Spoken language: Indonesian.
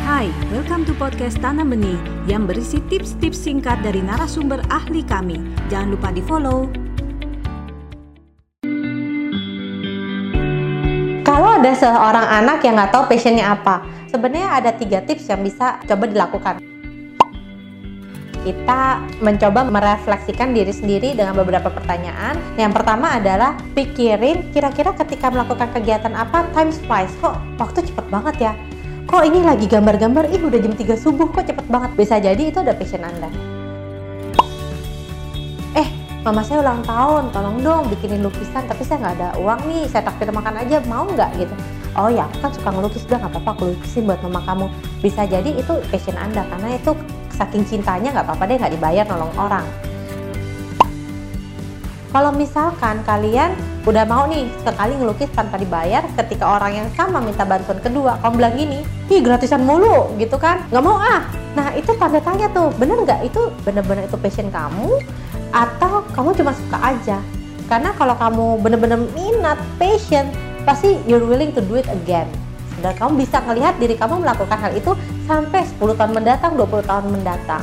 Hai, welcome to podcast Tanam Benih yang berisi tips-tips singkat dari narasumber ahli kami. Jangan lupa di follow. Kalau ada seorang anak yang nggak tahu passionnya apa, sebenarnya ada tiga tips yang bisa coba dilakukan. Kita mencoba merefleksikan diri sendiri dengan beberapa pertanyaan. Yang pertama adalah pikirin kira-kira ketika melakukan kegiatan apa time flies. Kok waktu cepet banget ya? Kok ini lagi gambar-gambar, ih udah jam 3 subuh, kok cepet banget? Bisa jadi itu ada passion Anda. Eh, mama saya ulang tahun, tolong dong bikinin lukisan, tapi saya nggak ada uang nih, saya takdir makan aja, mau nggak gitu? Oh ya, aku kan suka ngelukis, udah nggak apa-apa, aku lukisin buat mama kamu. Bisa jadi itu passion Anda, karena itu saking cintanya nggak apa-apa deh nggak dibayar nolong orang. Kalau misalkan kalian udah mau nih sekali ngelukis tanpa dibayar, ketika orang yang sama minta bantuan kedua, kamu bilang gini, ih gratisan mulu gitu kan, nggak mau ah. Nah itu tanda tanya tuh, bener nggak itu bener-bener itu passion kamu atau kamu cuma suka aja? Karena kalau kamu bener-bener minat, passion, pasti you're willing to do it again. Dan kamu bisa melihat diri kamu melakukan hal itu sampai 10 tahun mendatang, 20 tahun mendatang.